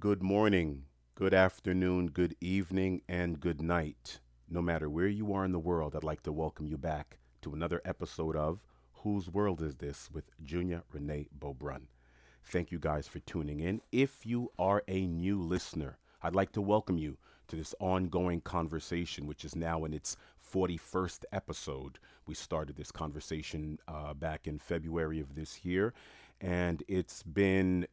good morning, good afternoon, good evening, and good night. No matter where you are in the world, I'd like to welcome you back to another episode of Whose World Is This with Junior Renee Beaubrun. Thank you guys for tuning in. If you are a new listener, I'd like to welcome you to this ongoing conversation, which is now in its 41st episode. We started this conversation uh, back in February of this year, and it's been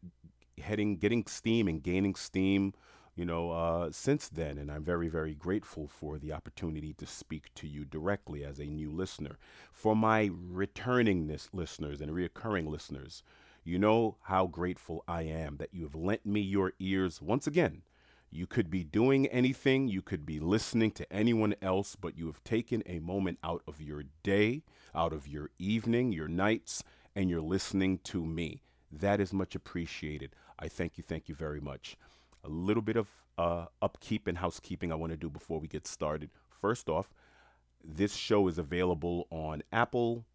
heading, getting steam and gaining steam, you know, uh, since then. And I'm very, very grateful for the opportunity to speak to you directly as a new listener. For my returning listeners and reoccurring listeners, you know how grateful I am that you have lent me your ears once again. You could be doing anything, you could be listening to anyone else, but you have taken a moment out of your day, out of your evening, your nights, and you're listening to me. That is much appreciated. I thank you, thank you very much. A little bit of uh, upkeep and housekeeping I want to do before we get started. First off, this show is available on Apple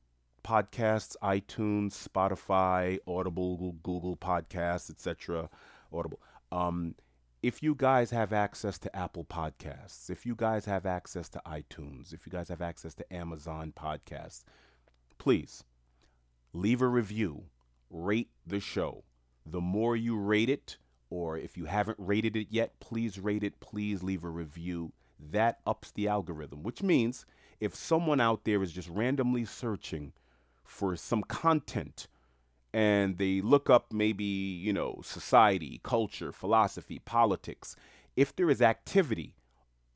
Podcasts, iTunes, Spotify, Audible, Google Podcasts, etc. Audible. Um, if you guys have access to Apple Podcasts, if you guys have access to iTunes, if you guys have access to Amazon Podcasts, please leave a review, rate the show. The more you rate it, or if you haven't rated it yet, please rate it, please leave a review. That ups the algorithm, which means if someone out there is just randomly searching for some content and they look up maybe, you know, society, culture, philosophy, politics, if there is activity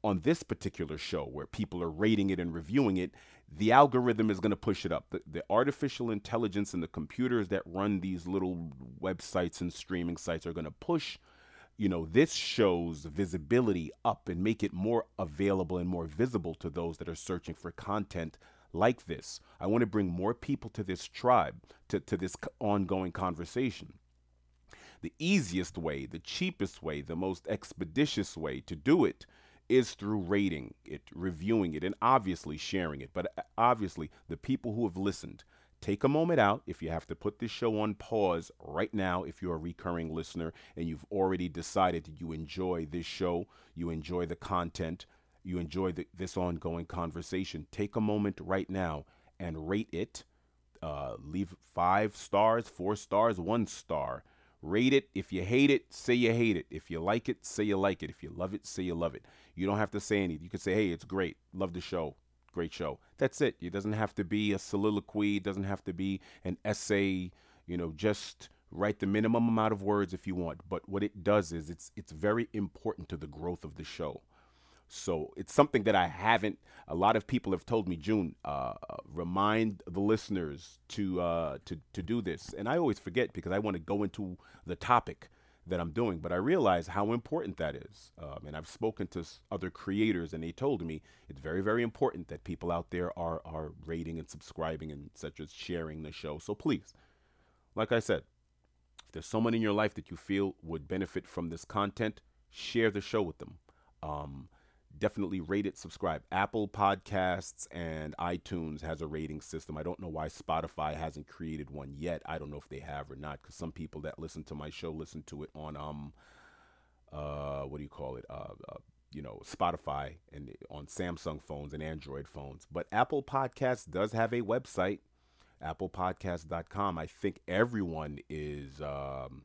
on this particular show where people are rating it and reviewing it, the algorithm is going to push it up. The, the artificial intelligence and the computers that run these little websites and streaming sites are going to push you know this show's visibility up and make it more available and more visible to those that are searching for content like this i want to bring more people to this tribe to, to this ongoing conversation the easiest way the cheapest way the most expeditious way to do it is through rating it, reviewing it, and obviously sharing it. But uh, obviously, the people who have listened, take a moment out if you have to put this show on pause right now if you're a recurring listener and you've already decided that you enjoy this show, you enjoy the content, you enjoy the, this ongoing conversation. Take a moment right now and rate it. Uh, leave five stars, four stars, one star. Rate it. If you hate it, say you hate it. If you like it, say you like it. If you love it, say you love it. You don't have to say anything. You can say, hey, it's great. Love the show. Great show. That's it. It doesn't have to be a soliloquy. It doesn't have to be an essay. You know, just write the minimum amount of words if you want. But what it does is it's it's very important to the growth of the show. So it's something that I haven't. A lot of people have told me, June, uh, uh, remind the listeners to uh, to to do this, and I always forget because I want to go into the topic that I'm doing. But I realize how important that is, um, and I've spoken to other creators, and they told me it's very very important that people out there are are rating and subscribing and such as sharing the show. So please, like I said, if there's someone in your life that you feel would benefit from this content, share the show with them. Um, definitely rate it, subscribe. Apple Podcasts and iTunes has a rating system. I don't know why Spotify hasn't created one yet. I don't know if they have or not because some people that listen to my show listen to it on um uh what do you call it uh, uh you know Spotify and on Samsung phones and Android phones. But Apple Podcasts does have a website, applepodcast.com. I think everyone is um,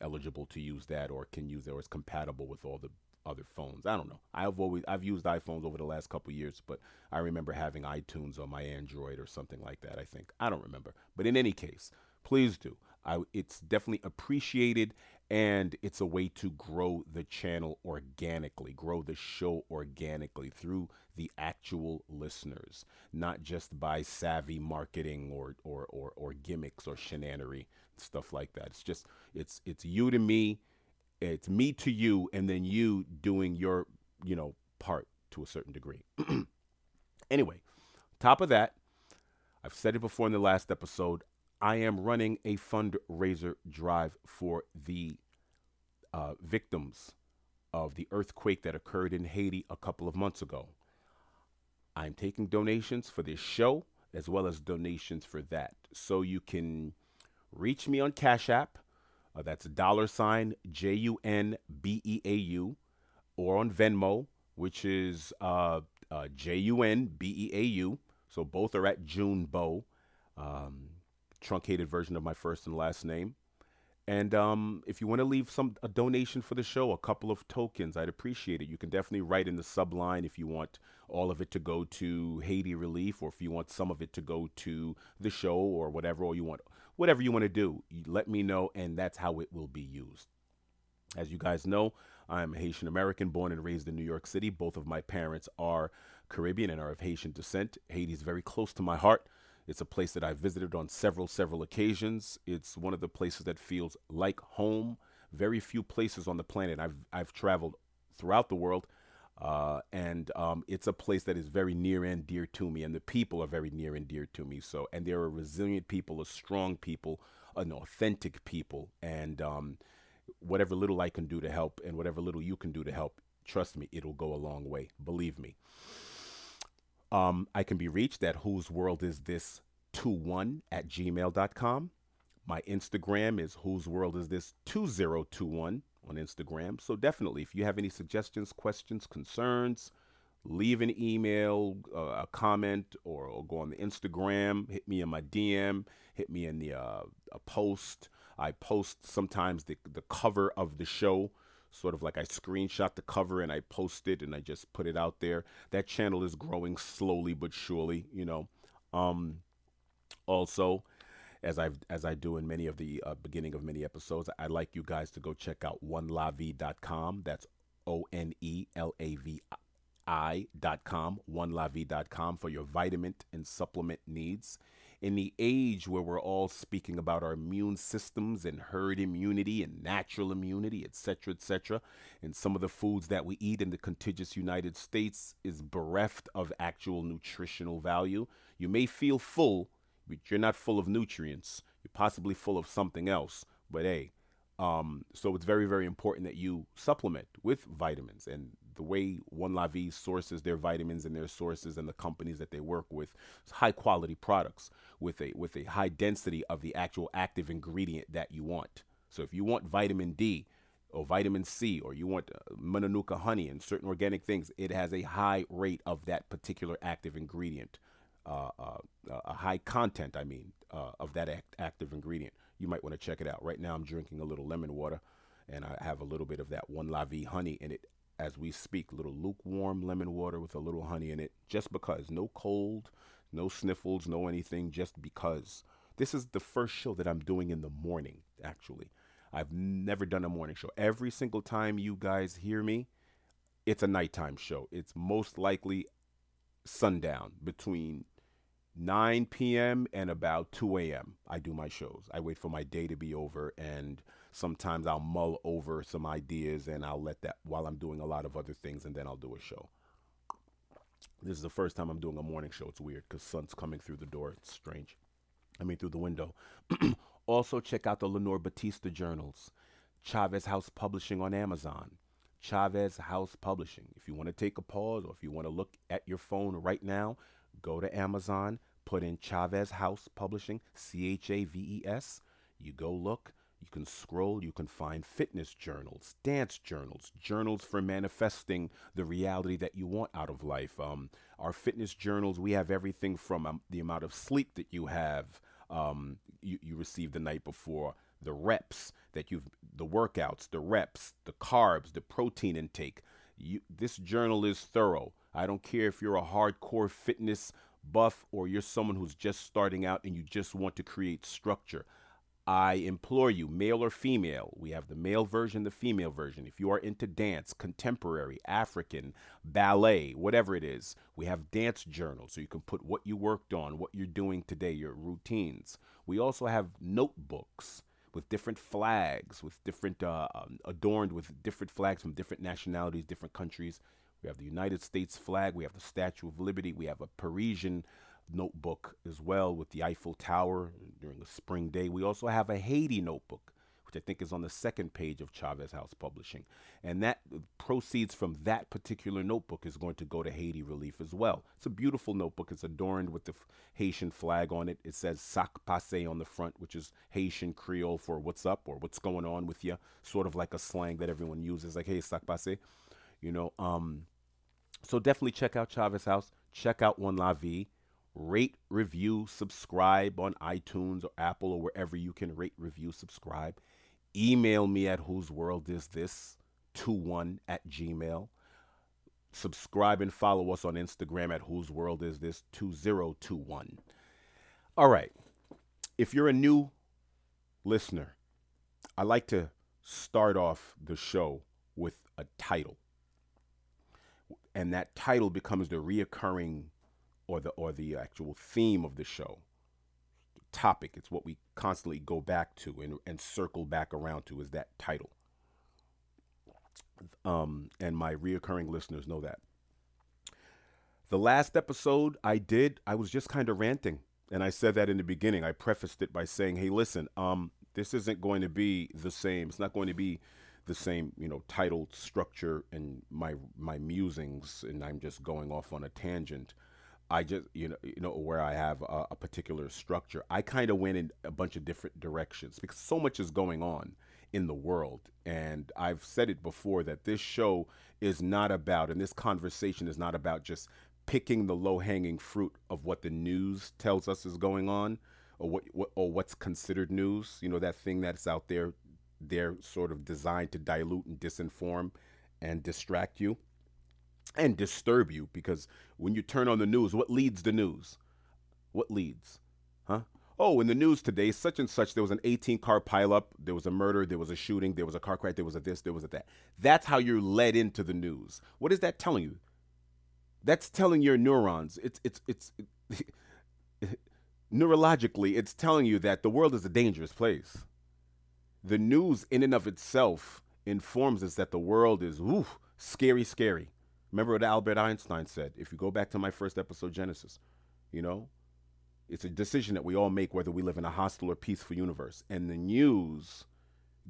eligible to use that or can use it or is compatible with all the other phones. I don't know. I've always I've used iPhones over the last couple years, but I remember having iTunes on my Android or something like that. I think I don't remember, but in any case, please do. I, it's definitely appreciated, and it's a way to grow the channel organically, grow the show organically through the actual listeners, not just by savvy marketing or or or, or gimmicks or shenanery stuff like that. It's just it's it's you to me it's me to you and then you doing your you know part to a certain degree. Anyway top of that i've said it before in the last episode i am running a fundraiser drive for the uh, victims of the earthquake that occurred in haiti a couple of months ago. I'm taking donations for this show as well as donations for that. So you can reach me on cash app Uh, that's dollar sign J U N B E A U, or on Venmo, which is uh, uh, J U N B E A U. So both are at June Bow, um, truncated version of my first and last name. And um, if you want to leave some a donation for the show, a couple of tokens, I'd appreciate it. You can definitely write in the subline if you want all of it to go to Haiti relief, or if you want some of it to go to the show, or whatever, or you want whatever you want to do. Let me know, and that's how it will be used. As you guys know, I'm Haitian American, born and raised in New York City. Both of my parents are Caribbean and are of Haitian descent. Haiti is very close to my heart. It's a place that I've visited on several, several occasions. It's one of the places that feels like home. Very few places on the planet. I've I've traveled throughout the world, uh, and um, it's a place that is very near and dear to me, and the people are very near and dear to me. So, and they're a resilient people, a strong people, an authentic people, and um, whatever little I can do to help, and whatever little you can do to help, trust me, it'll go a long way. Believe me. Um, I can be reached at whose world is this 21 at gmail.com. My Instagram is whose world is this 2021 on Instagram. So definitely, if you have any suggestions, questions, concerns, leave an email, uh, a comment, or, or, go on the Instagram. Hit me in my DM. Hit me in the uh, a post. I post sometimes the the cover of the show sort of like I screenshot the cover and I post it and I just put it out there. That channel is growing slowly but surely, you know. Um, also, as I've as I do in many of the uh, beginning of many episodes, I'd like you guys to go check out onelavi.com. That's O N E L A V I.com, onelavi.com for your vitamin and supplement needs in the age where we're all speaking about our immune systems and herd immunity and natural immunity, etc., etc., and some of the foods that we eat in the contiguous United States is bereft of actual nutritional value. You may feel full, but you're not full of nutrients. You're possibly full of something else. But hey, um, so it's very, very important that you supplement with vitamins. And the way One La Vie sources their vitamins and their sources and the companies that they work with, high quality products with a with a high density of the actual active ingredient that you want. So if you want vitamin D or vitamin C or you want uh, Manuka honey and certain organic things, it has a high rate of that particular active ingredient. Uh, uh, a high content, I mean, uh, of that act- active ingredient. You might want to check it out. Right now, I'm drinking a little lemon water, and I have a little bit of that One La Vie honey in it as we speak. Little lukewarm lemon water with a little honey in it, just because. No cold, no sniffles, no anything, just because. This is the first show that I'm doing in the morning, actually. I've never done a morning show. Every single time you guys hear me, it's a nighttime show. It's most likely sundown between 9 p.m. and about 2 a.m. I do my shows. I wait for my day to be over and sometimes I'll mull over some ideas and I'll let that while I'm doing a lot of other things and then I'll do a show. This is the first time I'm doing a morning show. It's weird because sun's coming through the door. It's strange. I mean, through the window. also, check out the Lenore Batista journals. Chaves House Publishing on Amazon. Chaves House Publishing. If you want to take a pause or if you want to look at your phone right now, go to Amazon, put in Chaves House Publishing, C H A V E S. You go look. You can scroll, you can find fitness journals, dance journals, journals for manifesting the reality that you want out of life. Um, our fitness journals, we have everything from um, the amount of sleep that you have, um, you, you received the night before, the reps that you've, the workouts, the reps, the carbs, the protein intake. You, this journal is thorough. I don't care if you're a hardcore fitness buff or you're someone who's just starting out and you just want to create structure. I implore you, male or female, we have the male version, the female version. If you are into dance, contemporary, African, ballet, whatever it is, we have dance journals so you can put what you worked on, what you're doing today, your routines. We also have notebooks with different flags, with different, uh, um, adorned with different flags from different nationalities, different countries. We have the United States flag, we have the Statue of Liberty, we have a Parisian notebook as well with the Eiffel Tower during a spring day. We also have a Haiti notebook, which I think is on the second page of Chaves House Publishing. And that proceeds from that particular notebook is going to go to Haiti Relief as well. It's a beautiful notebook. It's adorned with the f- Haitian flag on it. It says Sac Passe on the front, which is Haitian Creole for what's up or what's going on with you, sort of like a slang that everyone uses, like, hey, Sac Passe. You know, um, so definitely check out Chavez House. Check out One La Vie rate, review, subscribe on iTunes or Apple or wherever you can rate, review, subscribe. Email me at whose world is this 21 at gmail. Subscribe and follow us on Instagram at whose world is this 2021. All right. If you're a new listener, I like to start off the show with a title. And that title becomes the reoccurring or the or the actual theme of the show the topic it's what we constantly go back to and, and circle back around to is that title. Um, and my reoccurring listeners know that. The last episode i did i was just kind of ranting and i said that in the beginning. I prefaced it by saying hey listen um, this isn't going to be the same it's not going to be the same you know title structure and my my musings and i'm just going off on a tangent I just you know you know where I have a, a particular structure. I kind of went in a bunch of different directions because so much is going on in the world, and I've said it before that this show is not about, and this conversation is not about just picking the low hanging fruit of what the news tells us is going on, or what, what or what's considered news. You know that thing that's out there, they're sort of designed to dilute and disinform and distract you and disturb you because when you turn on the news, what leads the news? What leads? Huh? Oh, in the news today, such and such, there was an 18 car pileup, there was a murder, there was a shooting, there was a car crash, there was a this, there was a that. That's how you're led into the news. What is that telling you? That's telling your neurons. It's it's it's it, neurologically, it's telling you that the world is a dangerous place. The news, in and of itself, informs us that the world is ooh, scary, scary. Remember what Albert Einstein said. If you go back to my first episode, Genesis, you know, it's a decision that we all make whether we live in a hostile or peaceful universe. And the news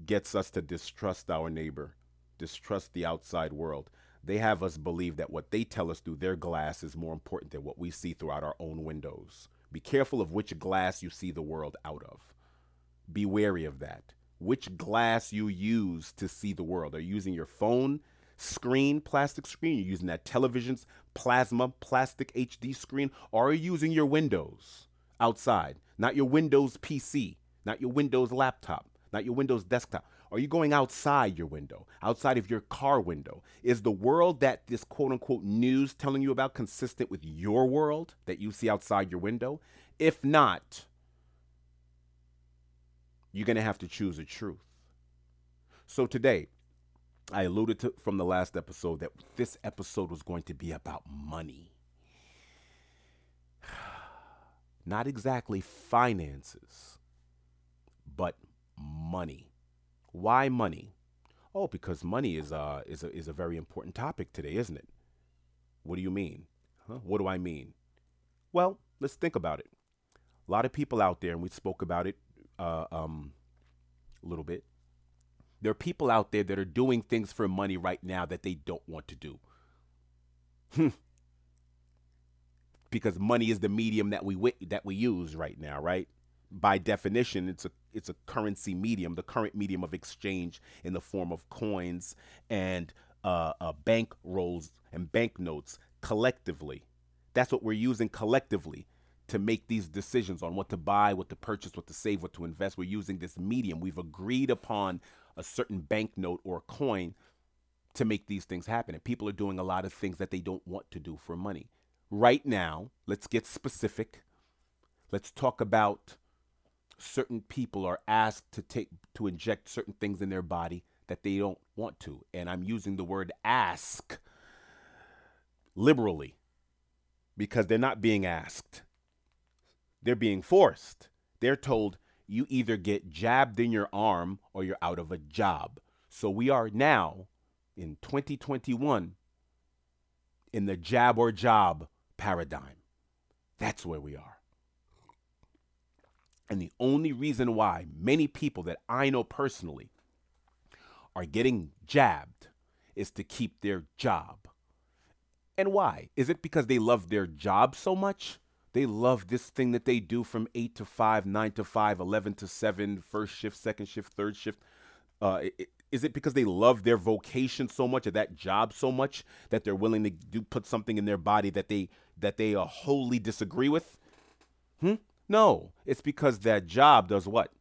gets us to distrust our neighbor, distrust the outside world. They have us believe that what they tell us through their glass is more important than what we see throughout our own windows. Be careful of which glass you see the world out of. Be wary of that. Which glass you use to see the world. Are you using your phone screen, plastic screen? You're using that television's plasma, plastic HD screen, or are you using your Windows outside? Not your Windows PC, not your Windows laptop, not your Windows desktop. Are you going outside your window, outside of your car window? Is the world that this quote unquote news telling you about consistent with your world that you see outside your window? If not, you're going to have to choose a truth. So today, I alluded to from the last episode that this episode was going to be about money. Not exactly finances, but money. Why money? Oh, because money is uh is a is a very important topic today, isn't it? What do you mean? Huh? What do I mean? Well, let's think about it. A lot of people out there, and we spoke about it uh, um, a little bit there are people out there that are doing things for money right now that they don't want to do. Hmm. because money is the medium that we that we use right now, right? By definition, it's a it's a currency medium, the current medium of exchange in the form of coins and uh, uh, bank rolls and banknotes collectively. That's what we're using collectively to make these decisions on what to buy, what to purchase, what to save, what to invest. We're using this medium. We've agreed upon a certain banknote or coin to make these things happen. And people are doing a lot of things that they don't want to do for money. Right now, let's get specific. Let's talk about certain people are asked to take to inject certain things in their body that they don't want to. And I'm using the word ask liberally because they're not being asked. They're being forced. They're told you either get jabbed in your arm or you're out of a job. So we are now in 2021 in the jab or job paradigm. That's where we are. And the only reason why many people that I know personally are getting jabbed is to keep their job. And why? Is it because they love their job so much? They love this thing that they do from 8 to 5, 9 to 5, 11 to 7, first shift, second shift, third shift. Uh, is it because they love their vocation so much or that job so much that they're willing to do put something in their body that they that they uh, wholly disagree with? Hmm? No, it's because that job does what?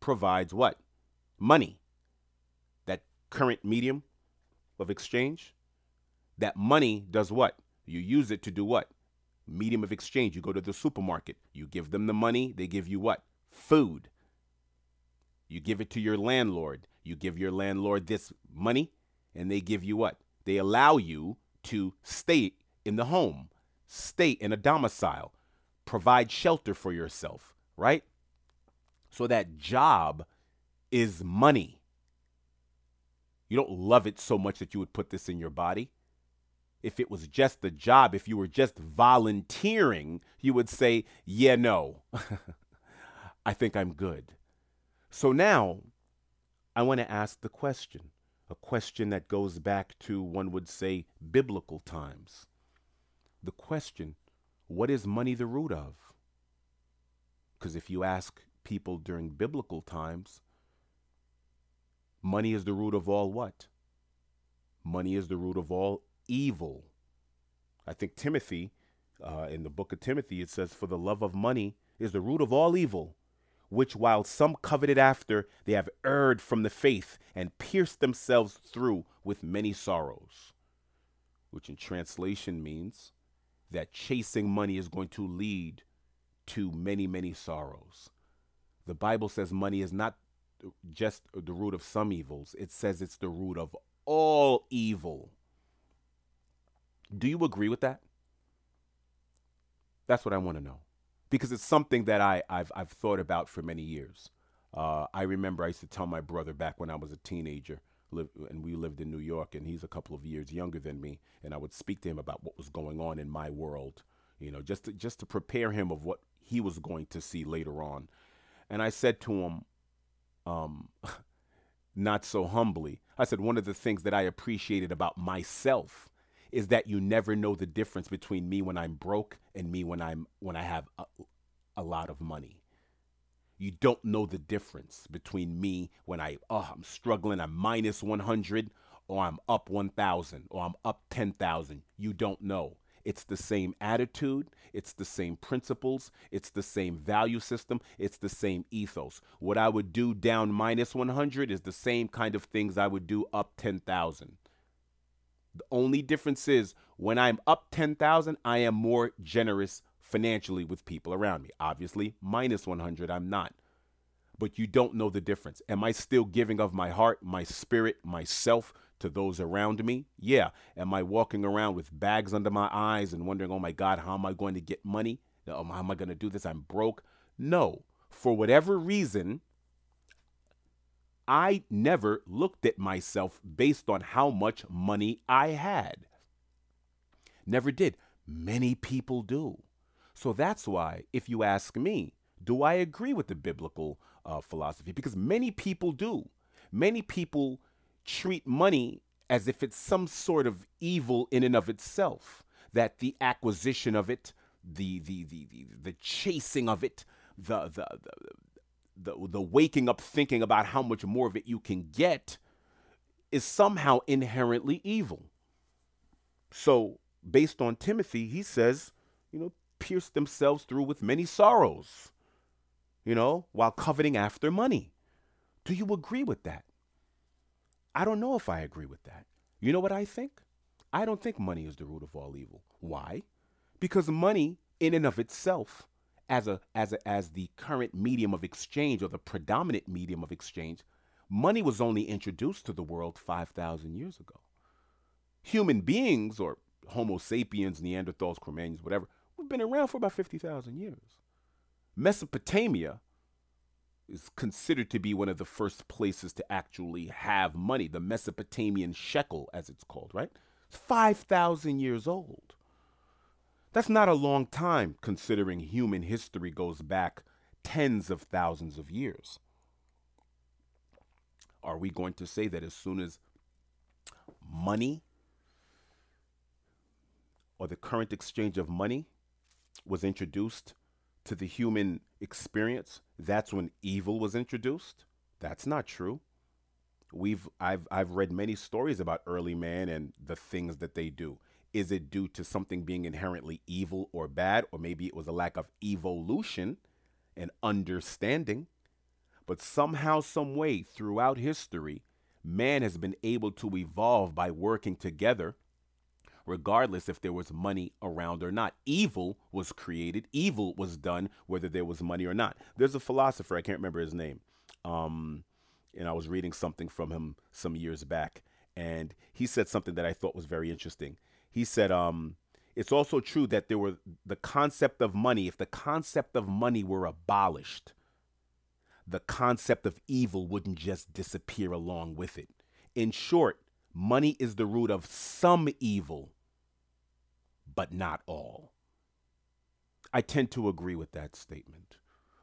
Provides what? Money. That current medium of exchange. That money does what? You use it to do what? Medium of exchange. You go to the supermarket. You give them the money. They give you what? Food. You give it to your landlord. You give your landlord this money, and they give you what? They allow you to stay in the home, stay in a domicile, provide shelter for yourself, right? So that job is money. You don't love it so much that you would put this in your body. If it was just the job, if you were just volunteering, you would say, Yeah, no, I think I'm good. So now I want to ask the question, a question that goes back to, one would say, biblical times. The question, what is money the root of? Because if you ask people during biblical times, money is the root of all what? Money is the root of all evil. I think Timothy, uh, in the book of Timothy, it says, For the love of money is the root of all evil which while some coveted after, they have erred from the faith and pierced themselves through with many sorrows. Which in translation means that chasing money is going to lead to many, many sorrows. The Bible says money is not just the root of some evils, it says it's the root of all evil. Do you agree with that? That's what I want to know because it's something that I, I've, I've thought about for many years. Uh, I remember I used to tell my brother back when I was a teenager, live, and we lived in New York, and he's a couple of years younger than me, and I would speak to him about what was going on in my world, you know, just to, just to prepare him of what he was going to see later on. And I said to him, um, not so humbly, I said, one of the things that I appreciated about myself is that you never know the difference between me when I'm broke and me when I'm when I have a, a lot of money. You don't know the difference between me when I oh I'm struggling I'm minus 100 or I'm up 1000 or I'm up 10,000. You don't know. It's the same attitude, it's the same principles, it's the same value system, it's the same ethos. What I would do down minus 100 is the same kind of things I would do up 10,000. The only difference is when I'm up 10,000, I am more generous financially with people around me. Obviously, minus 100, I'm not. But you don't know the difference. Am I still giving of my heart, my spirit, myself to those around me? Yeah. Am I walking around with bags under my eyes and wondering, oh my God, how am I going to get money? Oh, how am I going to do this? I'm broke. No. For whatever reason, I never looked at myself based on how much money I had. Never did. Many people do. So that's why, if you ask me, do I agree with the biblical uh, philosophy? Because many people do. Many people treat money as if it's some sort of evil in and of itself. That the acquisition of it, the the the the, the chasing of it, the, the the the the waking up thinking about how much more of it you can get is somehow inherently evil. So, based on Timothy, he says, you know, pierce themselves through with many sorrows, you know, while coveting after money. Do you agree with that? I don't know if I agree with that. You know what I think? I don't think money is the root of all evil. Why? Because money, in and of itself, as a as a, as the current medium of exchange or the predominant medium of exchange, money was only introduced to the world 5,000 years ago. Human beings or Homo sapiens, Neanderthals, Cro-Magnons, whatever, we've been around for about 50,000 years. Mesopotamia is considered to be one of the first places to actually have money, the Mesopotamian shekel, as it's called, right? It's 5,000 years old. That's not a long time considering human history goes back tens of thousands of years. Are we going to say that as soon as money or the current exchange of money was introduced to the human experience, that's when evil was introduced? That's not true. We've I've I've read many stories about early man and the things that they do. Is it due to something being inherently evil or bad or maybe it was a lack of evolution and understanding? But somehow some way throughout history, man has been able to evolve by working together regardless if there was money around or not. Evil was created, evil was done, whether there was money or not. There's a philosopher, I can't remember his name, um, and I was reading something from him some years back, and he said something that I thought was very interesting. He said, um, it's also true that there were the concept of money, if the concept of money were abolished, the concept of evil wouldn't just disappear along with it. In short, Money is the root of some evil, but not all. I tend to agree with that statement.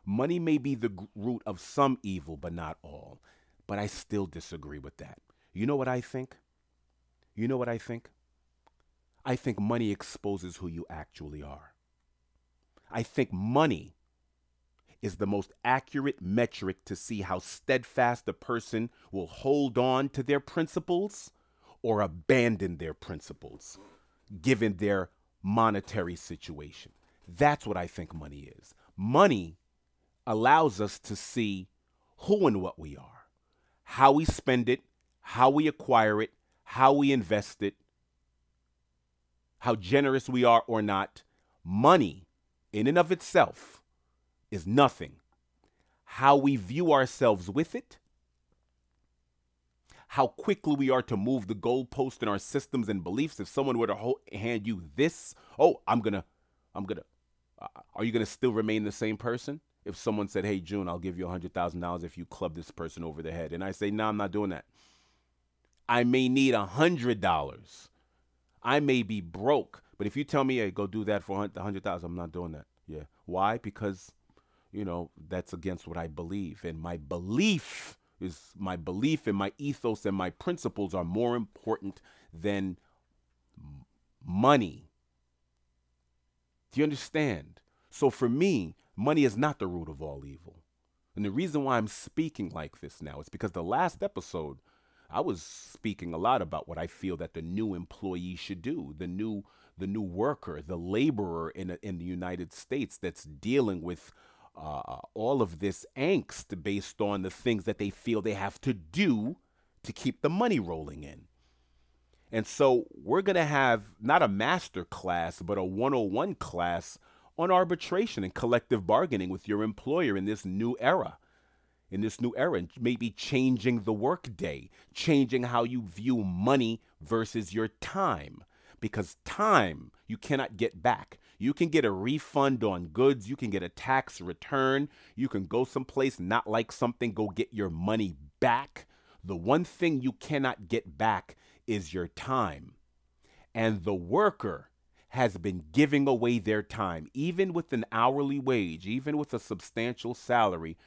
Money may be the root of some evil, but not all. But I still disagree with that. You know what I think? You know what I think? I think money exposes who you actually are. I think money is the most accurate metric to see how steadfast a person will hold on to their principles or abandon their principles given their monetary situation. That's what I think money is. Money allows us to see who and what we are, how we spend it, how we acquire it, how we invest it, how generous we are or not. Money, in and of itself, is nothing. How we view ourselves with it how quickly we are to move the goalpost in our systems and beliefs. If someone were to hold, hand you this, oh, I'm gonna, I'm gonna, uh, are you gonna still remain the same person? If someone said, "Hey, June, I'll give you a hundred thousand dollars if you club this person over the head," and I say, "No, nah, I'm not doing that. I may need a hundred dollars. I may be broke, but if you tell me, hey, go do that for a hundred thousand, I'm not doing that. Yeah, why? Because, you know, that's against what I believe, and my belief is my belief and my ethos and my principles are more important than money. Do you understand? So for me, money is not the root of all evil. And the reason why I'm speaking like this now is because the last episode, I was speaking a lot about what I feel that the new employee should do, the new the new worker, the laborer in in the United States that's dealing with uh, all of this angst based on the things that they feel they have to do to keep the money rolling in. And so we're going to have not a master class, but a 101 class on arbitration and collective bargaining with your employer in this new era. In this new era, maybe changing the workday, changing how you view money versus your time. Because time you cannot get back. You can get a refund on goods. You can get a tax return. You can go someplace, not like something, go get your money back. The one thing you cannot get back is your time. And the worker has been giving away their time, even with an hourly wage, even with a substantial salary.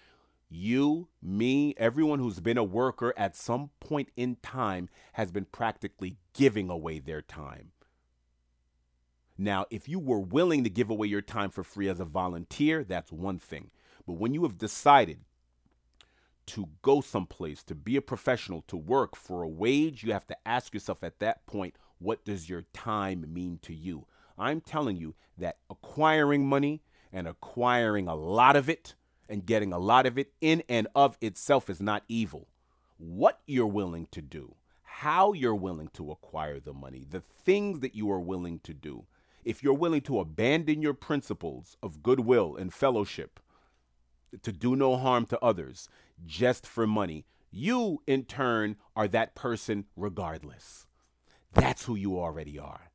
You, me, everyone who's been a worker at some point in time has been practically giving away their time. Now, if you were willing to give away your time for free as a volunteer, that's one thing. But when you have decided to go someplace, to be a professional, to work for a wage, you have to ask yourself at that point, what does your time mean to you? I'm telling you that acquiring money and acquiring a lot of it and getting a lot of it in and of itself is not evil. What you're willing to do, how you're willing to acquire the money, the things that you are willing to do, if you're willing to abandon your principles of goodwill and fellowship, to do no harm to others just for money, you in turn are that person regardless. That's who you already are.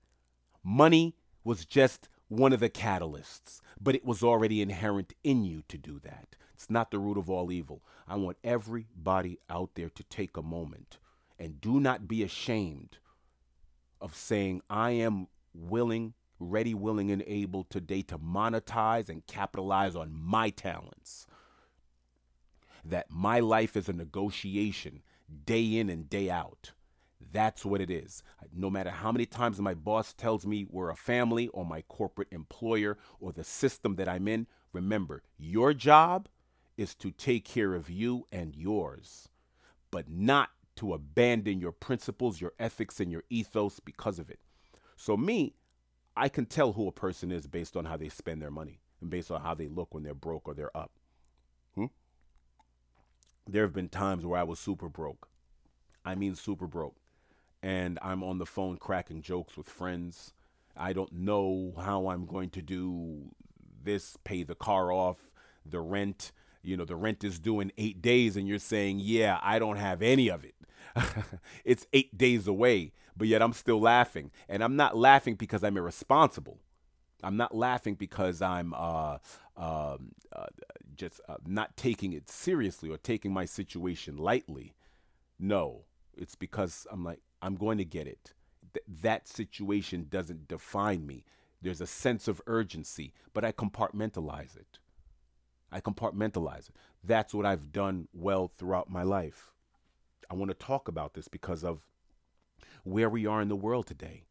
Money was just one of the catalysts, but it was already inherent in you to do that. It's not the root of all evil. I want everybody out there to take a moment and do not be ashamed of saying, I am willing ready, willing, and able today to monetize and capitalize on my talents. That my life is a negotiation day in and day out. That's what it is. No matter how many times my boss tells me we're a family or my corporate employer or the system that I'm in, remember, your job is to take care of you and yours, but not to abandon your principles, your ethics, and your ethos because of it. So, me, I can tell who a person is based on how they spend their money and based on how they look when they're broke or they're up. Hmm? There have been times where I was super broke. I mean, super broke. And I'm on the phone cracking jokes with friends. I don't know how I'm going to do this, pay the car off, the rent. You know, the rent is due in eight days, and you're saying, Yeah, I don't have any of it. it's eight days away, but yet I'm still laughing. And I'm not laughing because I'm irresponsible. I'm not laughing because I'm uh, um, uh, just uh, not taking it seriously or taking my situation lightly. No, it's because I'm like, I'm going to get it. Th- that situation doesn't define me. There's a sense of urgency, but I compartmentalize it. I compartmentalize it. That's what I've done well throughout my life. I want to talk about this because of where we are in the world today.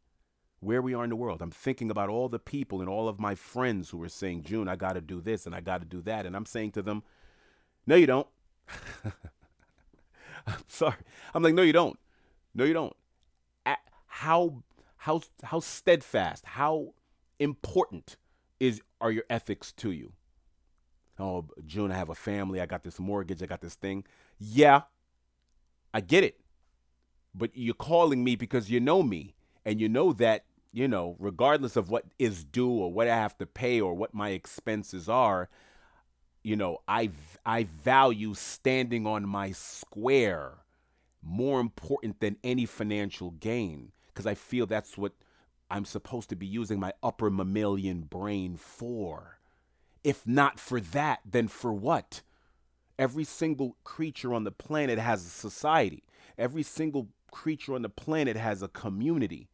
Where we are in the world. I'm thinking about all the people and all of my friends who are saying, June, I got to do this and I got to do that. And I'm saying to them, no, you don't. I'm sorry. I'm like, no, you don't. No, you don't. How how how steadfast, how important is are your ethics to you? Oh, June, I have a family. I got this mortgage. I got this thing. Yeah, I get it. But you're calling me because you know me and you know that, you know, regardless of what is due or what I have to pay or what my expenses are, you know, I I value standing on my square more important than any financial gain because I feel that's what I'm supposed to be using my upper mammalian brain for. If not for that, then for what? Every single creature on the planet has a society. Every single creature on the planet has a community.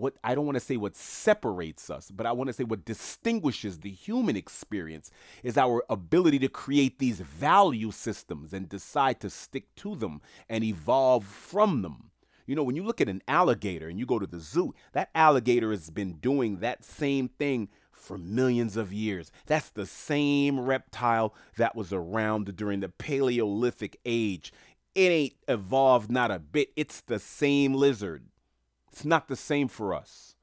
What I don't want to say what separates us, but I want to say what distinguishes the human experience is our ability to create these value systems and decide to stick to them and evolve from them. You know, when you look at an alligator and you go to the zoo, that alligator has been doing that same thing for millions of years. That's the same reptile that was around during the Paleolithic age. It ain't evolved not a bit. It's the same lizard. It's not the same for us.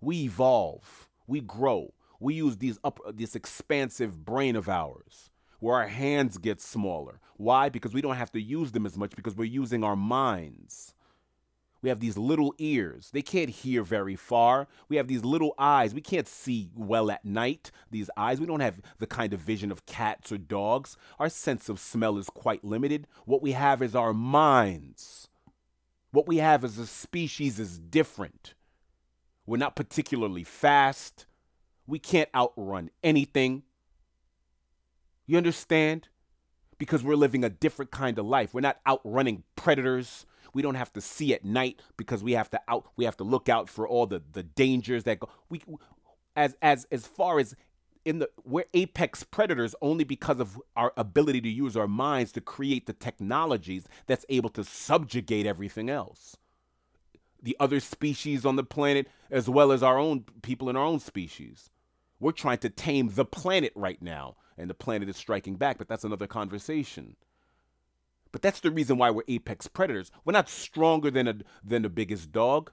We evolve, we grow, we use these up this expansive brain of ours where our hands get smaller. Why? Because we don't have to use them as much because we're using our minds. We have these little ears. They can't hear very far. We have these little eyes. We can't see well at night. These eyes, we don't have the kind of vision of cats or dogs. Our sense of smell is quite limited. What we have is our minds. What we have as a species is different. We're not particularly fast. We can't outrun anything. You understand? Because we're living a different kind of life. We're not outrunning predators. We don't have to see at night because we have to out we have to look out for all the the dangers that go. We as as as far as in the we're apex predators only because of our ability to use our minds to create the technologies that's able to subjugate everything else the other species on the planet as well as our own people in our own species we're trying to tame the planet right now and the planet is striking back but that's another conversation but that's the reason why we're apex predators. We're not stronger than a than the biggest dog.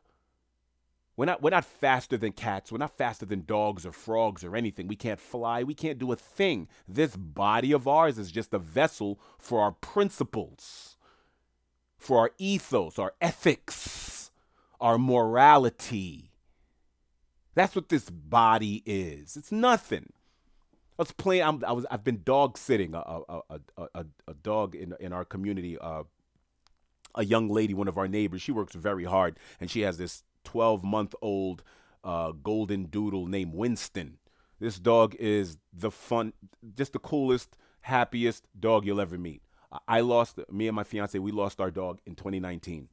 We're not we're not faster than cats. We're not faster than dogs or frogs or anything. We can't fly. We can't do a thing. This body of ours is just a vessel for our principles, for our ethos, our ethics, our morality. That's what this body is. It's nothing. I was playing. I'm, I was. I've been dog sitting a a, a, a, a dog in in our community. Uh, a young lady, one of our neighbors. She works very hard, and she has this 12 month old uh, golden doodle named Winston. This dog is the fun, just the coolest, happiest dog you'll ever meet. I lost me and my fiance. We lost our dog in 2019.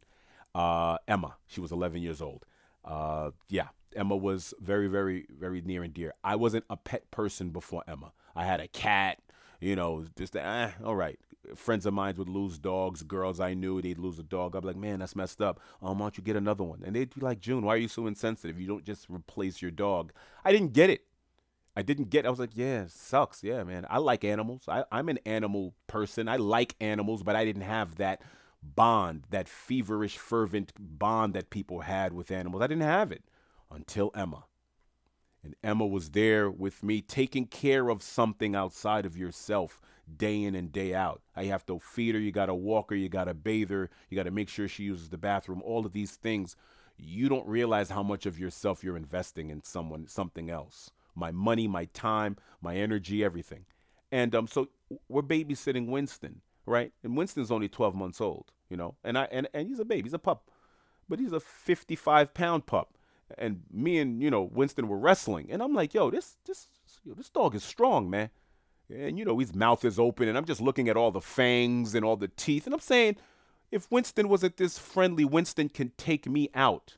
Uh, Emma. She was 11 years old. Uh, yeah, Emma was very, very, very near and dear. I wasn't a pet person before Emma. I had a cat, you know, just eh, all right. Friends of mine would lose dogs. Girls I knew, they'd lose a dog. I'd be like, man, that's messed up. Um, why don't you get another one? And they'd be like, June, why are you so insensitive? You don't just replace your dog. I didn't get it. I didn't get. It. I was like, yeah, sucks. Yeah, man. I like animals. I, I'm an animal person. I like animals, but I didn't have that bond, that feverish, fervent bond that people had with animals. I didn't have it until Emma. And Emma was there with me, taking care of something outside of yourself day in and day out. I have to feed her, you got to walk her, you got to bathe her, you got to make sure she uses the bathroom, all of these things. You don't realize how much of yourself you're investing in someone, something else. My money, my time, my energy, everything. And um, so we're babysitting Winston, right? And Winston's only 12 months old, you know, and I and, and he's a baby, he's a pup, but he's a 55 pound pup and me and you know Winston were wrestling, and I'm like, yo, this this yo, this dog is strong, man. And you know his mouth is open, and I'm just looking at all the fangs and all the teeth, and I'm saying, if Winston wasn't this friendly, Winston can take me out.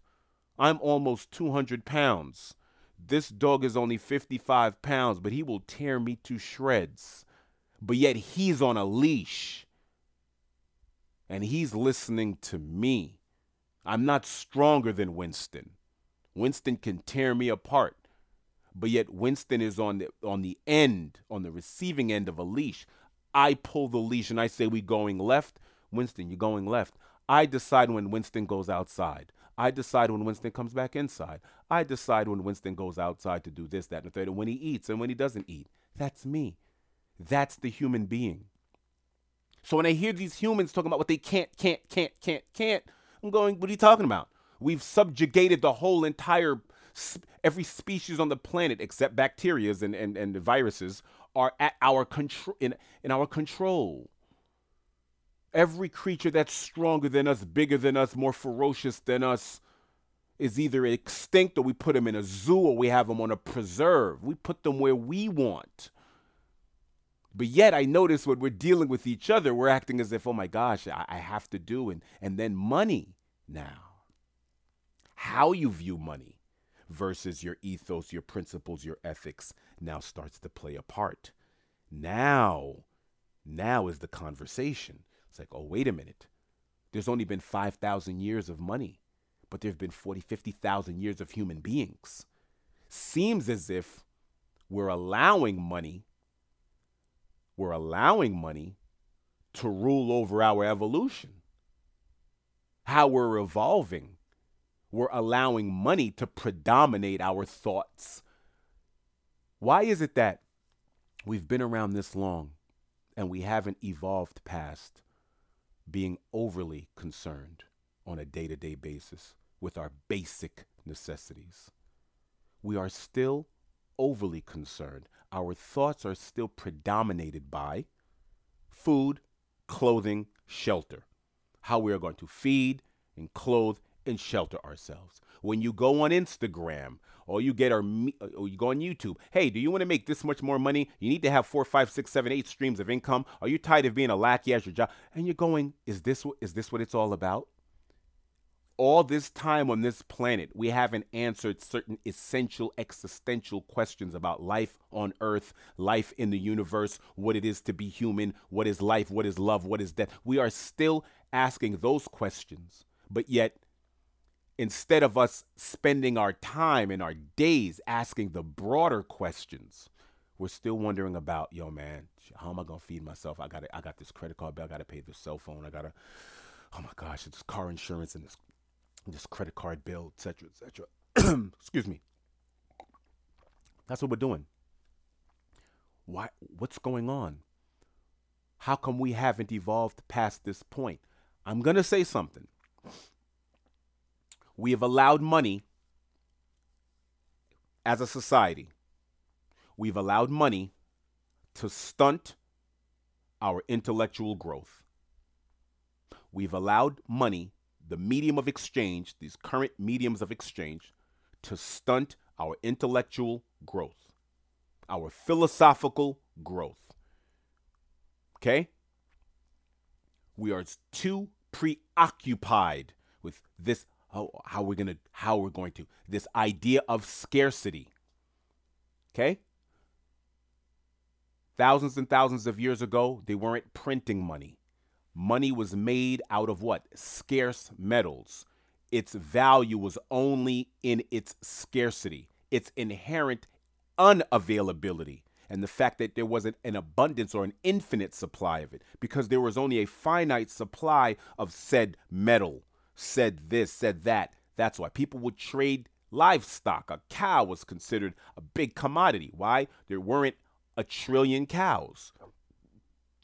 I'm almost 200 pounds. This dog is only 55 pounds, but he will tear me to shreds. But yet he's on a leash. And he's listening to me. I'm not stronger than Winston. Winston can tear me apart. But yet Winston is on the on the end, on the receiving end of a leash. I pull the leash and I say we going left. Winston, you're going left. I decide when Winston goes outside. I decide when Winston comes back inside. I decide when Winston goes outside to do this, that, and the third, and when he eats and when he doesn't eat. That's me. That's the human being. So when I hear these humans talking about what they can't, can't, can't, can't, can't, I'm going, what are you talking about? We've subjugated the whole entire every species on the planet except bacterias and, and, and viruses are at our control in, in our control. Every creature that's stronger than us, bigger than us, more ferocious than us is either extinct or we put them in a zoo or we have them on a preserve. We put them where we want. But yet I notice when we're dealing with each other, we're acting as if, oh my gosh, I, I have to do and and then money now how you view money versus your ethos, your principles, your ethics now starts to play a part. Now, now is the conversation. It's like, oh, wait a minute. There's only been 5,000 years of money, but there have been 40, 50,000 years of human beings. Seems as if we're allowing money, we're allowing money to rule over our evolution, how we're evolving we're allowing money to predominate our thoughts. Why is it that we've been around this long and we haven't evolved past being overly concerned on a day to day basis with our basic necessities? We are still overly concerned. Our thoughts are still predominated by food, clothing, shelter. How we are going to feed and clothe and shelter ourselves. When you go on Instagram or you get our uh, or you go on YouTube, hey, do you want to make this much more money? You need to have four, five, six, seven, eight streams of income. Are you tired of being a lackey as your job? And you're going, is this is this what it's all about? All this time on this planet, we haven't answered certain essential existential questions about life on earth, life in the universe, what it is to be human, what is life, what is love, what is death. We are still asking those questions, but yet instead of us spending our time and our days asking the broader questions, we're still wondering about, yo, man, how am I gonna feed myself? I got I got this credit card bill, I gotta pay this cell phone, I gotta, oh my gosh, this car insurance and this this credit card bill, etc., etc. Excuse me. That's what we're doing. Why? What's going on? How come we haven't evolved past this point? I'm gonna say something we have allowed money as a society, we've allowed money to stunt our intellectual growth. We've allowed money, the medium of exchange, these current mediums of exchange, to stunt our intellectual growth, our philosophical growth. Okay? We are too preoccupied with this how, how we're gonna how we're going to this idea of scarcity. Okay? Thousands and thousands of years ago, they weren't printing money. Money was made out of what? Scarce metals. Its value was only in its scarcity, its inherent unavailability, and the fact that there wasn't an abundance or an infinite supply of it, because there was only a finite supply of said metal, said this, said that. That's why people would trade livestock. A cow was considered a big commodity. Why? There weren't a trillion cows.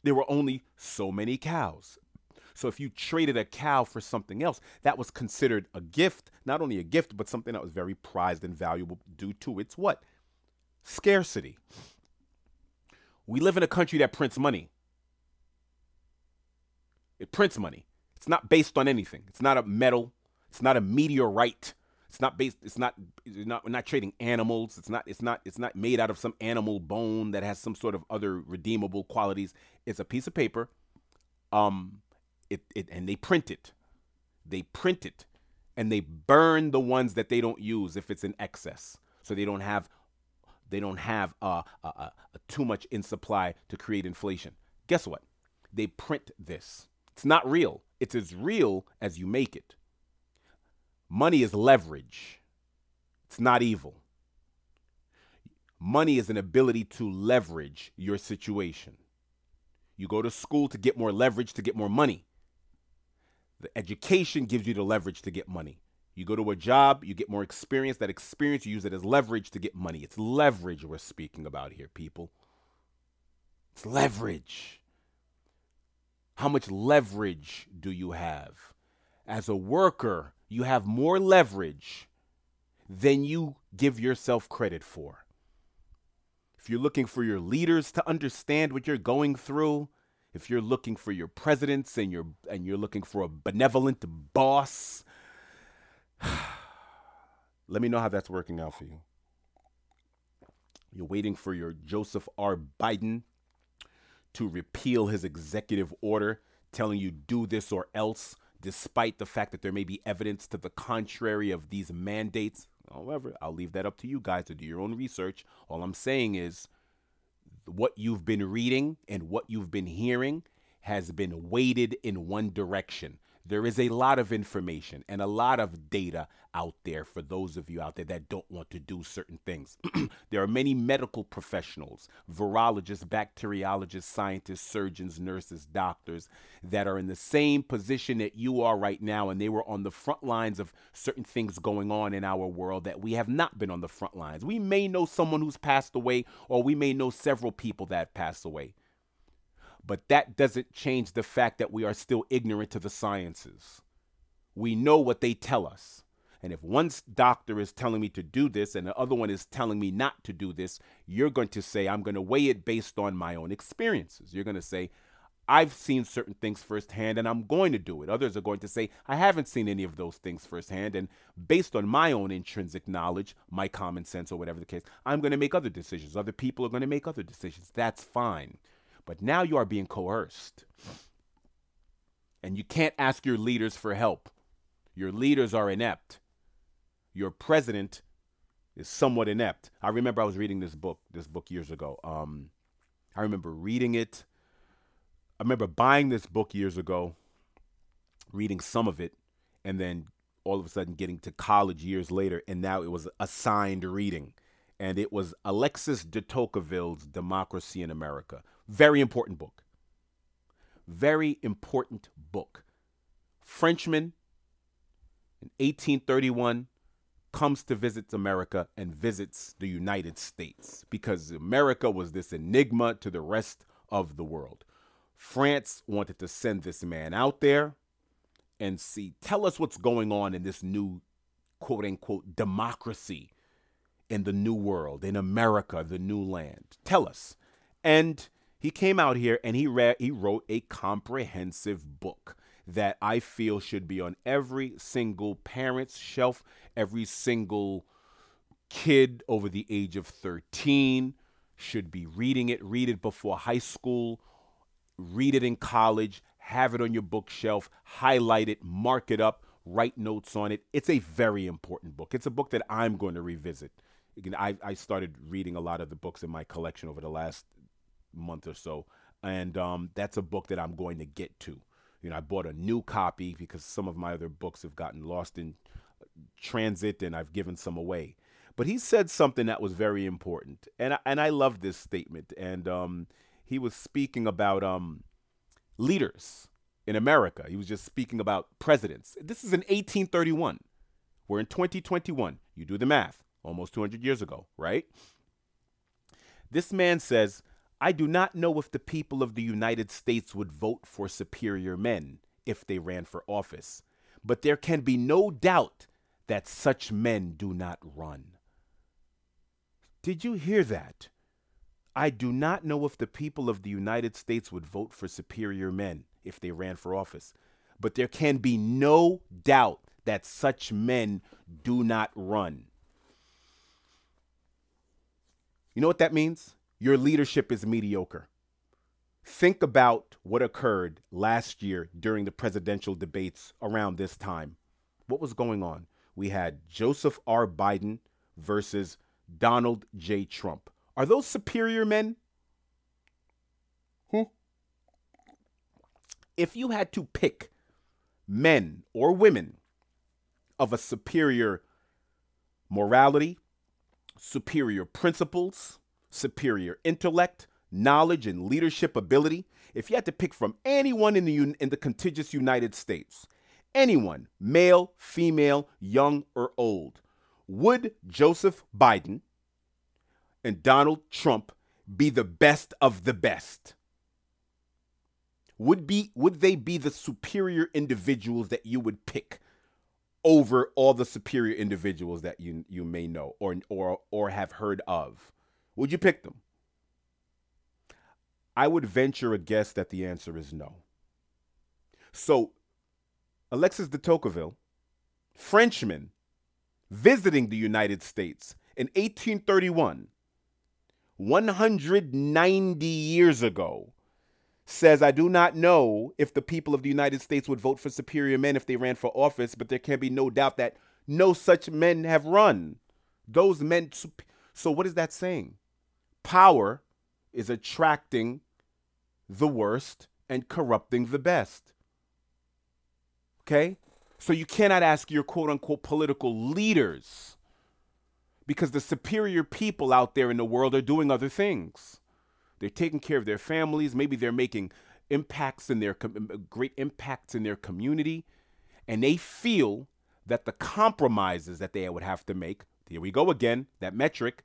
There were only so many cows. So if you traded a cow for something else, that was considered a gift, not only a gift, but something that was very prized and valuable due to its what? Scarcity. We live in a country that prints money. It prints money. It's not based on anything. It's not a metal. It's not a meteorite. It's not based. It's not. It's not. We're not trading animals. It's not. It's not. It's not made out of some animal bone that has some sort of other redeemable qualities. It's a piece of paper. Um, it. It and they print it. They print it, and they burn the ones that they don't use if it's in excess, so they don't have. They don't have uh, uh, uh, too much in supply to create inflation. Guess what? They print this. It's not real. It's as real as you make it. Money is leverage, it's not evil. Money is an ability to leverage your situation. You go to school to get more leverage to get more money. The education gives you the leverage to get money. You go to a job, you get more experience. That experience, you use it as leverage to get money. It's leverage we're speaking about here, people. It's leverage. How much leverage do you have? As a worker, you have more leverage than you give yourself credit for. If you're looking for your leaders to understand what you're going through, if you're looking for your presidents and you're and you're looking for a benevolent boss, let me know how that's working out for you. You're waiting for your Joseph R. Biden to repeal his executive order telling you do this or else despite the fact that there may be evidence to the contrary of these mandates. However, I'll leave that up to you guys to do your own research. All I'm saying is what you've been reading and what you've been hearing has been weighted in one direction. There is a lot of information and a lot of data out there for those of you out there that don't want to do certain things. there are many medical professionals, virologists, bacteriologists, scientists, surgeons, nurses, doctors that are in the same position that you are right now, and they were on the front lines of certain things going on in our world that we have not been on the front lines. We may know someone who's passed away, or we may know several people that passed away. But that doesn't change the fact that we are still ignorant to the sciences. We know what they tell us. And if one doctor is telling me to do this and the other one is telling me not to do this, you're going to say, I'm going to weigh it based on my own experiences. You're going to say, I've seen certain things firsthand and I'm going to do it. Others are going to say, I haven't seen any of those things firsthand. And based on my own intrinsic knowledge, my common sense, or whatever the case, I'm going to make other decisions. Other people are going to make other decisions. That's fine. But now you are being coerced. And you can't ask your leaders for help. Your leaders are inept. Your president is somewhat inept. I remember I was reading this book, this book years ago. Um, I remember reading it. I remember buying this book years ago, reading some of it, and then all of a sudden getting to college years later, and now it was assigned reading. And it was Alexis de Tocqueville's Democracy in America, very important book. Very important book. Frenchman in 1831 comes to visit America and visits the United States because America was this enigma to the rest of the world. France wanted to send this man out there and see, tell us what's going on in this new quote unquote democracy in the new world, in America, the new land. Tell us. And he came out here and he read he wrote a comprehensive book that I feel should be on every single parent's shelf, every single kid over the age of 13 should be reading it. Read it before high school, read it in college, have it on your bookshelf, highlight it, mark it up, write notes on it. It's a very important book. It's a book that I'm going to revisit. I, I started reading a lot of the books in my collection over the last month or so, and um, that's a book that I'm going to get to. You know, I bought a new copy because some of my other books have gotten lost in transit, and I've given some away. But he said something that was very important, and I, and I love this statement. And um, he was speaking about um, leaders in America. He was just speaking about presidents. This is in 1831. We're in 2021. You do the math. Almost 200 years ago, right? This man says, I do not know if the people of the United States would vote for superior men if they ran for office, but there can be no doubt that such men do not run. Did you hear that? I do not know if the people of the United States would vote for superior men if they ran for office, but there can be no doubt that such men do not run. You know what that means? Your leadership is mediocre. Think about what occurred last year during the presidential debates around this time. What was going on? We had Joseph R. Biden versus Donald J. Trump. Are those superior men? Hmm? If you had to pick men or women of a superior morality, superior principles, superior intellect, knowledge, and leadership ability, if you had to pick from anyone in the, in the contiguous United States, anyone, male, female, young, or old, would Joseph Biden and Donald Trump be the best of the best? Would be would they be the superior individuals that you would pick over all the superior individuals that you you may know or or or have heard of? Would you pick them? I would venture a guess that the answer is no. So, Alexis de Tocqueville, Frenchman, visiting the United States in 1831, 190 years ago, says, I do not know if the people of the United States would vote for superior men if they ran for office, but there can be no doubt that no such men have run. Those men. So, what is that saying? Power is attracting the worst and corrupting the best. Okay? So, you cannot ask your quote unquote political leaders because the superior people out there in the world are doing other things. They're taking care of their families. Maybe they're making impacts in their uh, great impacts in their community, and they feel that the compromises that they would have to make. Here we go again. That metric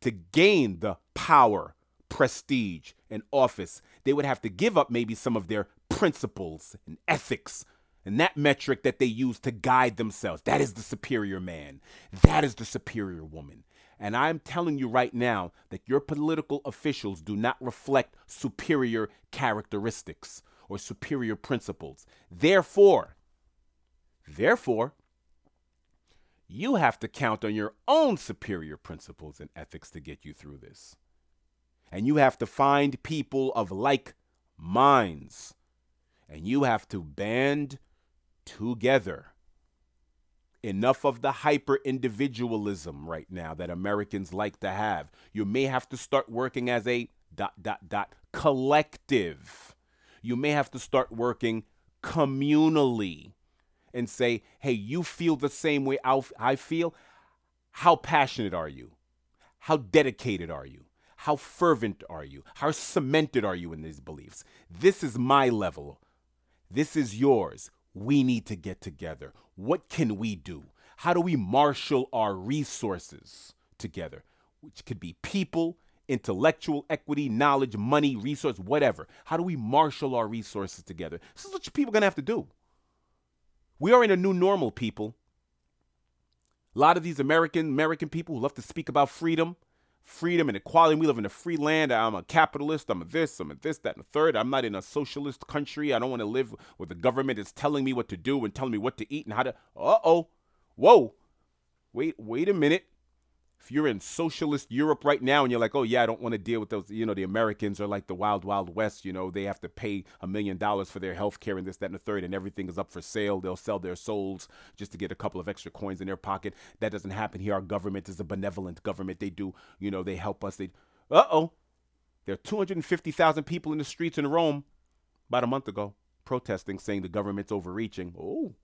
to gain the power, prestige, and office, they would have to give up maybe some of their principles and ethics and that metric that they use to guide themselves. That is the superior man. That is the superior woman. And I'm telling you right now that your political officials do not reflect superior characteristics or superior principles. Therefore, therefore, you have to count on your own superior principles and ethics to get you through this. And you have to find people of like minds. And you have to band together enough of the hyper individualism right now that Americans like to have. You may have to start working as a dot dot dot collective. You may have to start working communally and say, hey, you feel the same way I feel. How passionate are you? How dedicated are you? How fervent are you? How cemented are you in these beliefs? This is my level. This is yours we need to get together. What can we do? How do we marshal our resources together? Which could be people, intellectual equity, knowledge, money, resource, whatever. How do we marshal our resources together? This is what people are going to have to do. We are in a new normal, people. A lot of these American American people who love to speak about freedom, freedom and equality. We live in a free land. I'm a capitalist. I'm a this. I'm a this, that, and the third. I'm not in a socialist country. I don't want to live where the government is telling me what to do and telling me what to eat and how to. Uh oh. Whoa. Wait, wait a minute. If you're in socialist Europe right now and you're like, oh, yeah, I don't want to deal with those, you know, the Americans are like the wild, wild west. You know, they have to pay a million dollars for their health care and this, that, and the third, and everything is up for sale. They'll sell their souls just to get a couple of extra coins in their pocket. That doesn't happen here. Our government is a benevolent government. They do, you know, they help us. They, uh oh, there are 250,000 people in the streets in Rome about a month ago protesting, saying the government's overreaching. Oh,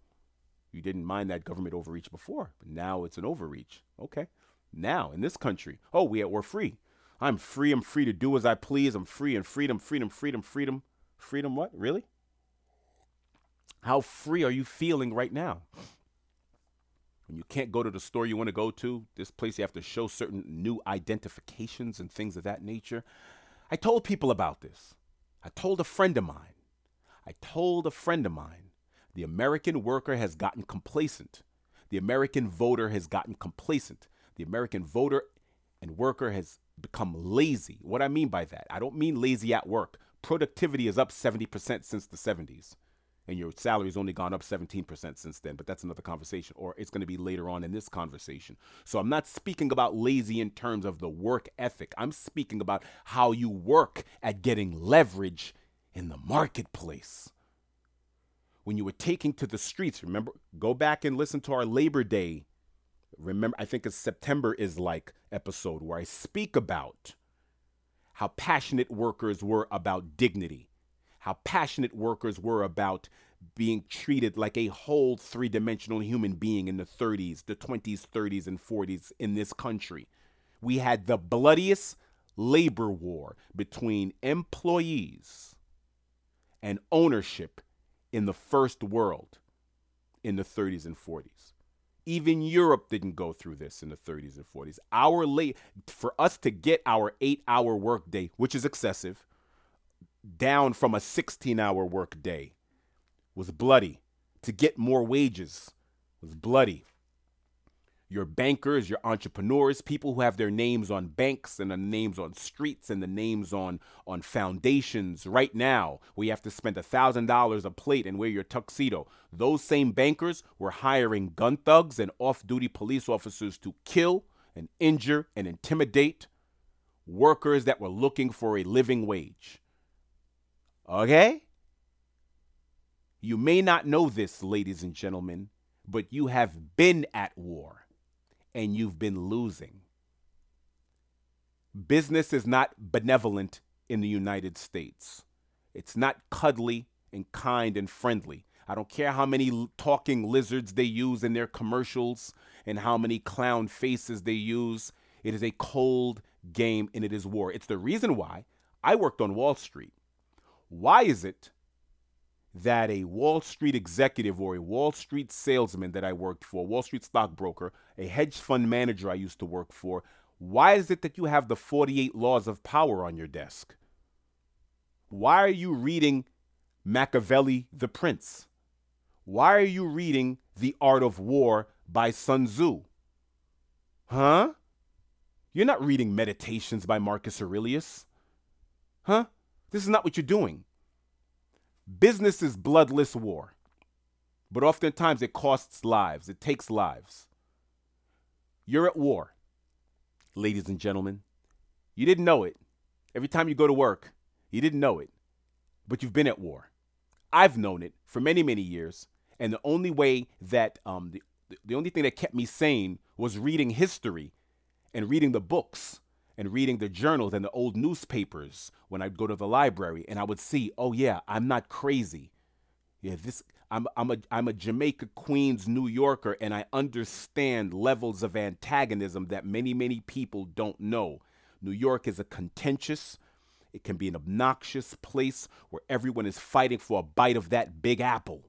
you didn't mind that government overreach before, but now it's an overreach. Okay now in this country. Oh, we we're free. I'm free. I'm free to do as I please. I'm free and freedom, freedom, freedom, freedom, freedom. What? Really? How free are you feeling right now? When you can't go to the store you want to go to, this place you have to show certain new identifications and things of that nature. I told people about this. I told a friend of mine. I told a friend of mine. The American worker has gotten complacent. The American voter has gotten complacent the American voter and worker has become lazy. What I mean by that, I don't mean lazy at work. Productivity is up 70% since the 70s, and your salary's only gone up 17% since then, but that's another conversation, or it's going to be later on in this conversation. So I'm not speaking about lazy in terms of the work ethic. I'm speaking about how you work at getting leverage in the marketplace. When you were taking to the streets, remember, go back and listen to our Labor Day remember I think it's September is like episode where I speak about how passionate workers were about dignity, how passionate workers were about being treated like a whole three-dimensional human being in the 30s, the 20s, 30s and 40s in this country. We had the bloodiest labor war between employees and ownership in the first world in the 30s and 40s. Even Europe didn't go through this in the 30s and 40s. Our late for us to get our 8-hour workday, which is excessive, down from a 16-hour workday was bloody. To get more wages was bloody your bankers, your entrepreneurs, people who have their names on banks and the names on streets and the names on on foundations right now, We have to spend a thousand dollars a plate and wear your tuxedo. Those same bankers were hiring gun thugs and off-duty police officers to kill and injure and intimidate workers that were looking for a living wage. Okay? You may not know this, ladies and gentlemen, but you have been at war and you've been losing. Business is not benevolent in the United States. It's not cuddly and kind and friendly. I don't care how many talking lizards they use in their commercials and how many clown faces they use. It is a cold game and it is war. It's the reason why I worked on Wall Street. Why is it that a Wall Street executive or a Wall Street salesman that I worked for, Wall Street stockbroker, a hedge fund manager I used to work for, why is it that you have the 48 laws of power on your desk? Why are you reading Machiavelli the Prince? Why are you reading The Art of War by Sun Tzu? Huh? You're not reading Meditations by Marcus Aurelius. Huh? This is not what you're doing. Business is bloodless war, but oftentimes it costs lives, it takes lives. You're at war, ladies and gentlemen. You didn't know it. Every time you go to work, you didn't know it, but you've been at war. I've known it for many, many years, and the only way that um, the, the only thing that kept me sane was reading history and reading the books and reading the journals and the old newspapers when I'd go to the library and I would see, oh yeah, I'm not crazy. Yeah, this I'm I'm a I'm a Jamaica Queens New Yorker and I understand levels of antagonism that many many people don't know. New York is a contentious, it can be an obnoxious place where everyone is fighting for a bite of that big apple.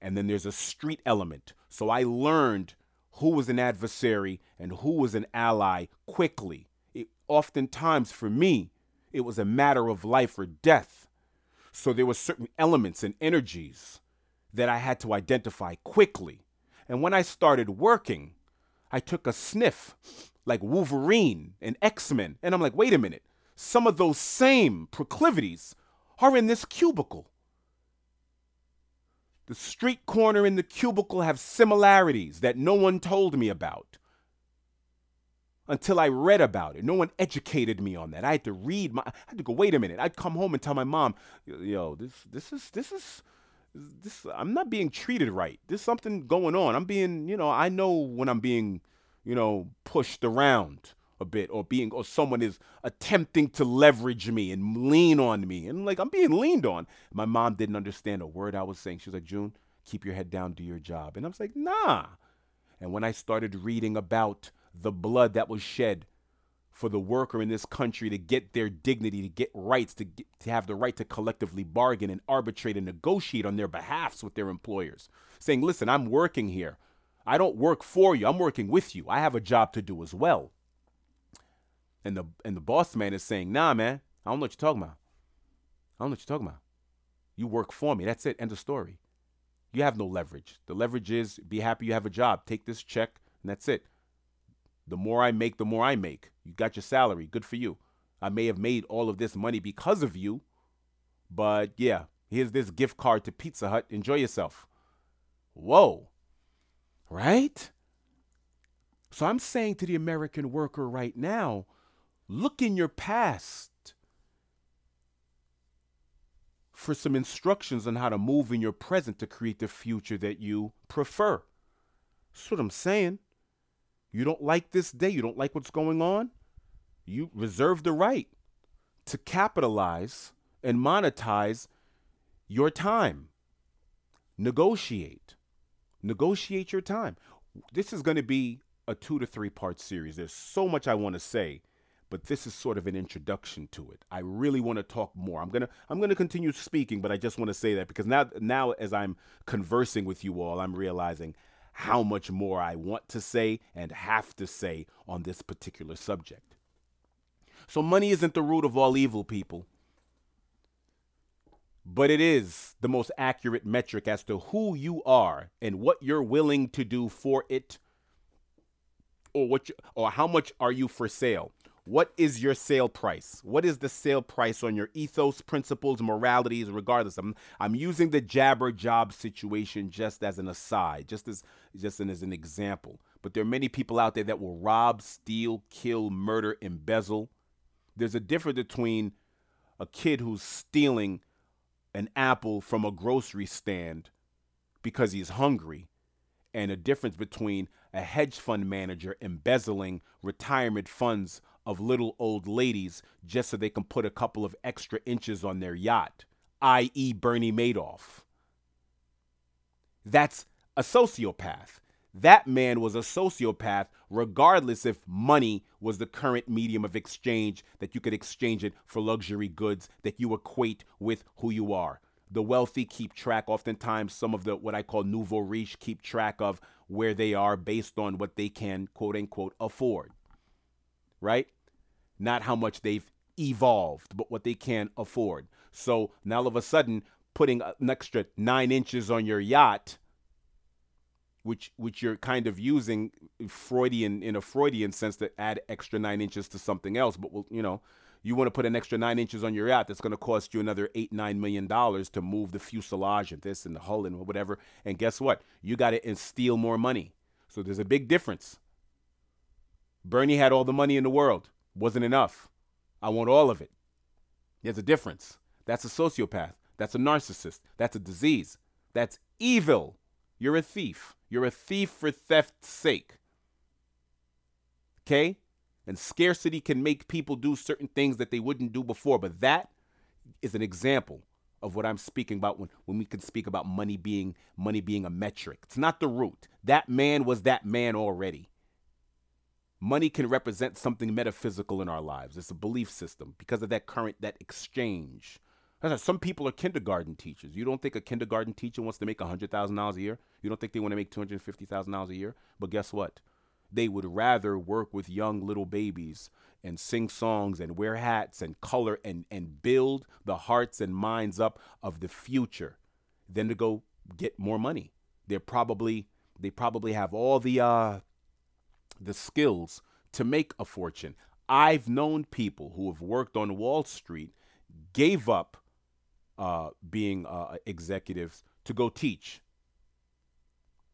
And then there's a street element. So I learned who was an adversary and who was an ally quickly oftentimes for me, it was a matter of life or death. So there were certain elements and energies that I had to identify quickly. And when I started working, I took a sniff like Wolverine and X Men. And I'm like, wait a minute, some of those same proclivities are in this cubicle. The street corner and the cubicle have similarities that no one told me about. Until I read about it. No one educated me on that. I had to read my I had to go, wait a minute. I'd come home and tell my mom, yo, this this is this is this I'm not being treated right. There's something going on. I'm being, you know, I know when I'm being, you know, pushed around a bit or being or someone is attempting to leverage me and lean on me and like I'm being leaned on. My mom didn't understand a word I was saying. She was like, "June, keep your head down, do your job." And I was like, "Nah." And when I started reading about the blood that was shed for the worker in this country to get their dignity, to get rights, to, get, to have the right to collectively bargain and arbitrate and negotiate on their behalfs with their employers. Saying, listen, I'm working here. I don't work for you, I'm working with you. I have a job to do as well. And the and the boss man is saying, nah, man, I don't know what you're talking about. I don't know what you're talking about. You work for me. That's it. End of story. You have no leverage. The leverage is be happy you have a job. Take this check, and that's it. The more I make, the more I make. You got your salary. Good for you. I may have made all of this money because of you, but yeah, here's this gift card to Pizza Hut. Enjoy yourself. Whoa. Right? So I'm saying to the American worker right now look in your past for some instructions on how to move in your present to create the future that you prefer. That's what I'm saying. You don't like this day, you don't like what's going on, you reserve the right to capitalize and monetize your time. Negotiate. Negotiate your time. This is going to be a two to three part series. There's so much I want to say, but this is sort of an introduction to it. I really want to talk more. I'm going to I'm going to continue speaking, but I just want to say that because now now as I'm conversing with you all, I'm realizing how much more I want to say and have to say on this particular subject. So, money isn't the root of all evil, people. But it is the most accurate metric as to who you are and what you're willing to do for it or what you, or how much are you for sale what is your sale price? What is the sale price on your ethos, principles, moralities, regardless? I'm, I'm using the jabber job situation just as an aside, just as just as an example. But there are many people out there that will rob, steal, kill, murder, embezzle. There's a difference between a kid who's stealing an apple from a grocery stand because he's hungry and a difference between a hedge fund manager embezzling retirement funds of little old ladies just so they can put a couple of extra inches on their yacht, i.e., Bernie Madoff. That's a sociopath. That man was a sociopath, regardless if money was the current medium of exchange, that you could exchange it for luxury goods that you equate with who you are. The wealthy keep track, oftentimes, some of the what I call nouveau riche keep track of where they are based on what they can, quote unquote, afford right? Not how much they've evolved, but what they can afford. So now all of a sudden, putting an extra nine inches on your yacht, which which you're kind of using Freudian in a Freudian sense to add extra nine inches to something else, but well, you know, you want to put an extra nine inches on your yacht that's going to cost you another eight nine million dollars to move the fuselage and this and the hull and whatever and guess what you got to steal more money so there's a big difference Bernie had all the money in the world. Wasn't enough. I want all of it. There's a difference. That's a sociopath. That's a narcissist. That's a disease. That's evil. You're a thief. You're a thief for theft's sake. Okay? And scarcity can make people do certain things that they wouldn't do before. But that is an example of what I'm speaking about when, when we can speak about money being money being a metric. It's not the root. That man was that man already. Money can represent something metaphysical in our lives. It's a belief system because of that current, that exchange. Some people are kindergarten teachers. You don't think a kindergarten teacher wants to make $100,000 a year? You don't think they want to make $250,000 a year? But guess what? They would rather work with young little babies and sing songs and wear hats and color and, and build the hearts and minds up of the future than to go get more money. They're probably they probably have all the uh, the skills to make a fortune. I've known people who have worked on Wall Street, gave up uh, being uh, executives to go teach.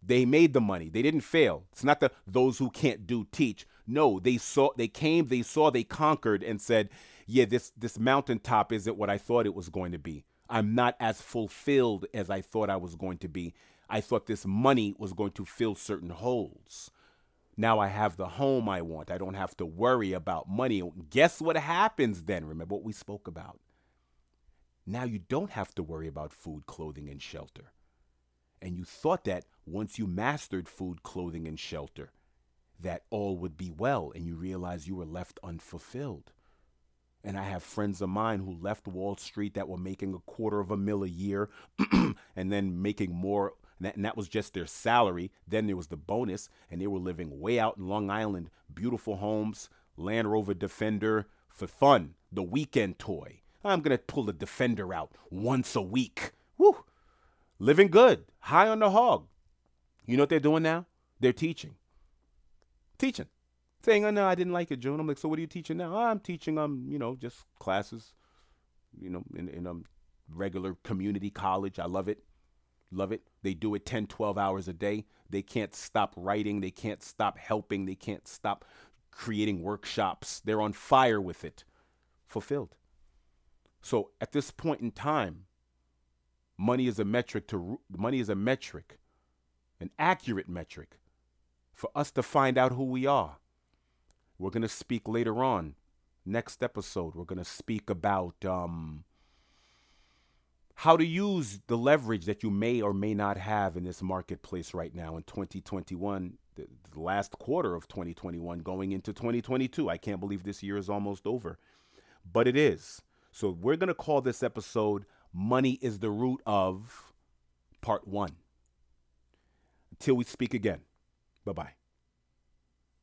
They made the money. They didn't fail. It's not that those who can't do teach. No, they saw they came, they saw, they conquered and said, "Yeah, this this mountaintop isn't what I thought it was going to be. I'm not as fulfilled as I thought I was going to be. I thought this money was going to fill certain holes. Now I have the home I want. I don't have to worry about money. Guess what happens then? Remember what we spoke about. Now you don't have to worry about food, clothing, and shelter. And you thought that once you mastered food, clothing, and shelter, that all would be well, and you realize you were left unfulfilled. And I have friends of mine who left Wall Street that were making a quarter of a mil a year and then making more. And that, and that was just their salary. Then there was the bonus, and they were living way out in Long Island, beautiful homes, Land Rover Defender for fun, the weekend toy. I'm going to pull the Defender out once a week. Woo! Living good, high on the hog. You know what they're doing now? They're teaching. Teaching saying, "Oh no, I didn't like it, June." I'm like, "So what are you teaching now?" Oh, I'm teaching um, you know, just classes, you know, in in um regular community college. I love it. Love it. They do it 10, 12 hours a day. They can't stop writing, they can't stop helping, they can't stop creating workshops. They're on fire with it. Fulfilled. So at this point in time, money is a metric to money is a metric, an accurate metric for us to find out who we are we're going to speak later on. Next episode, we're going to speak about um, how to use the leverage that you may or may not have in this marketplace right now in 2021, the, the last quarter of 2021, going into 2022. I can't believe this year is almost over, but it is. So we're going to call this episode Money is the Root of Part 1. Until we speak again, bye bye.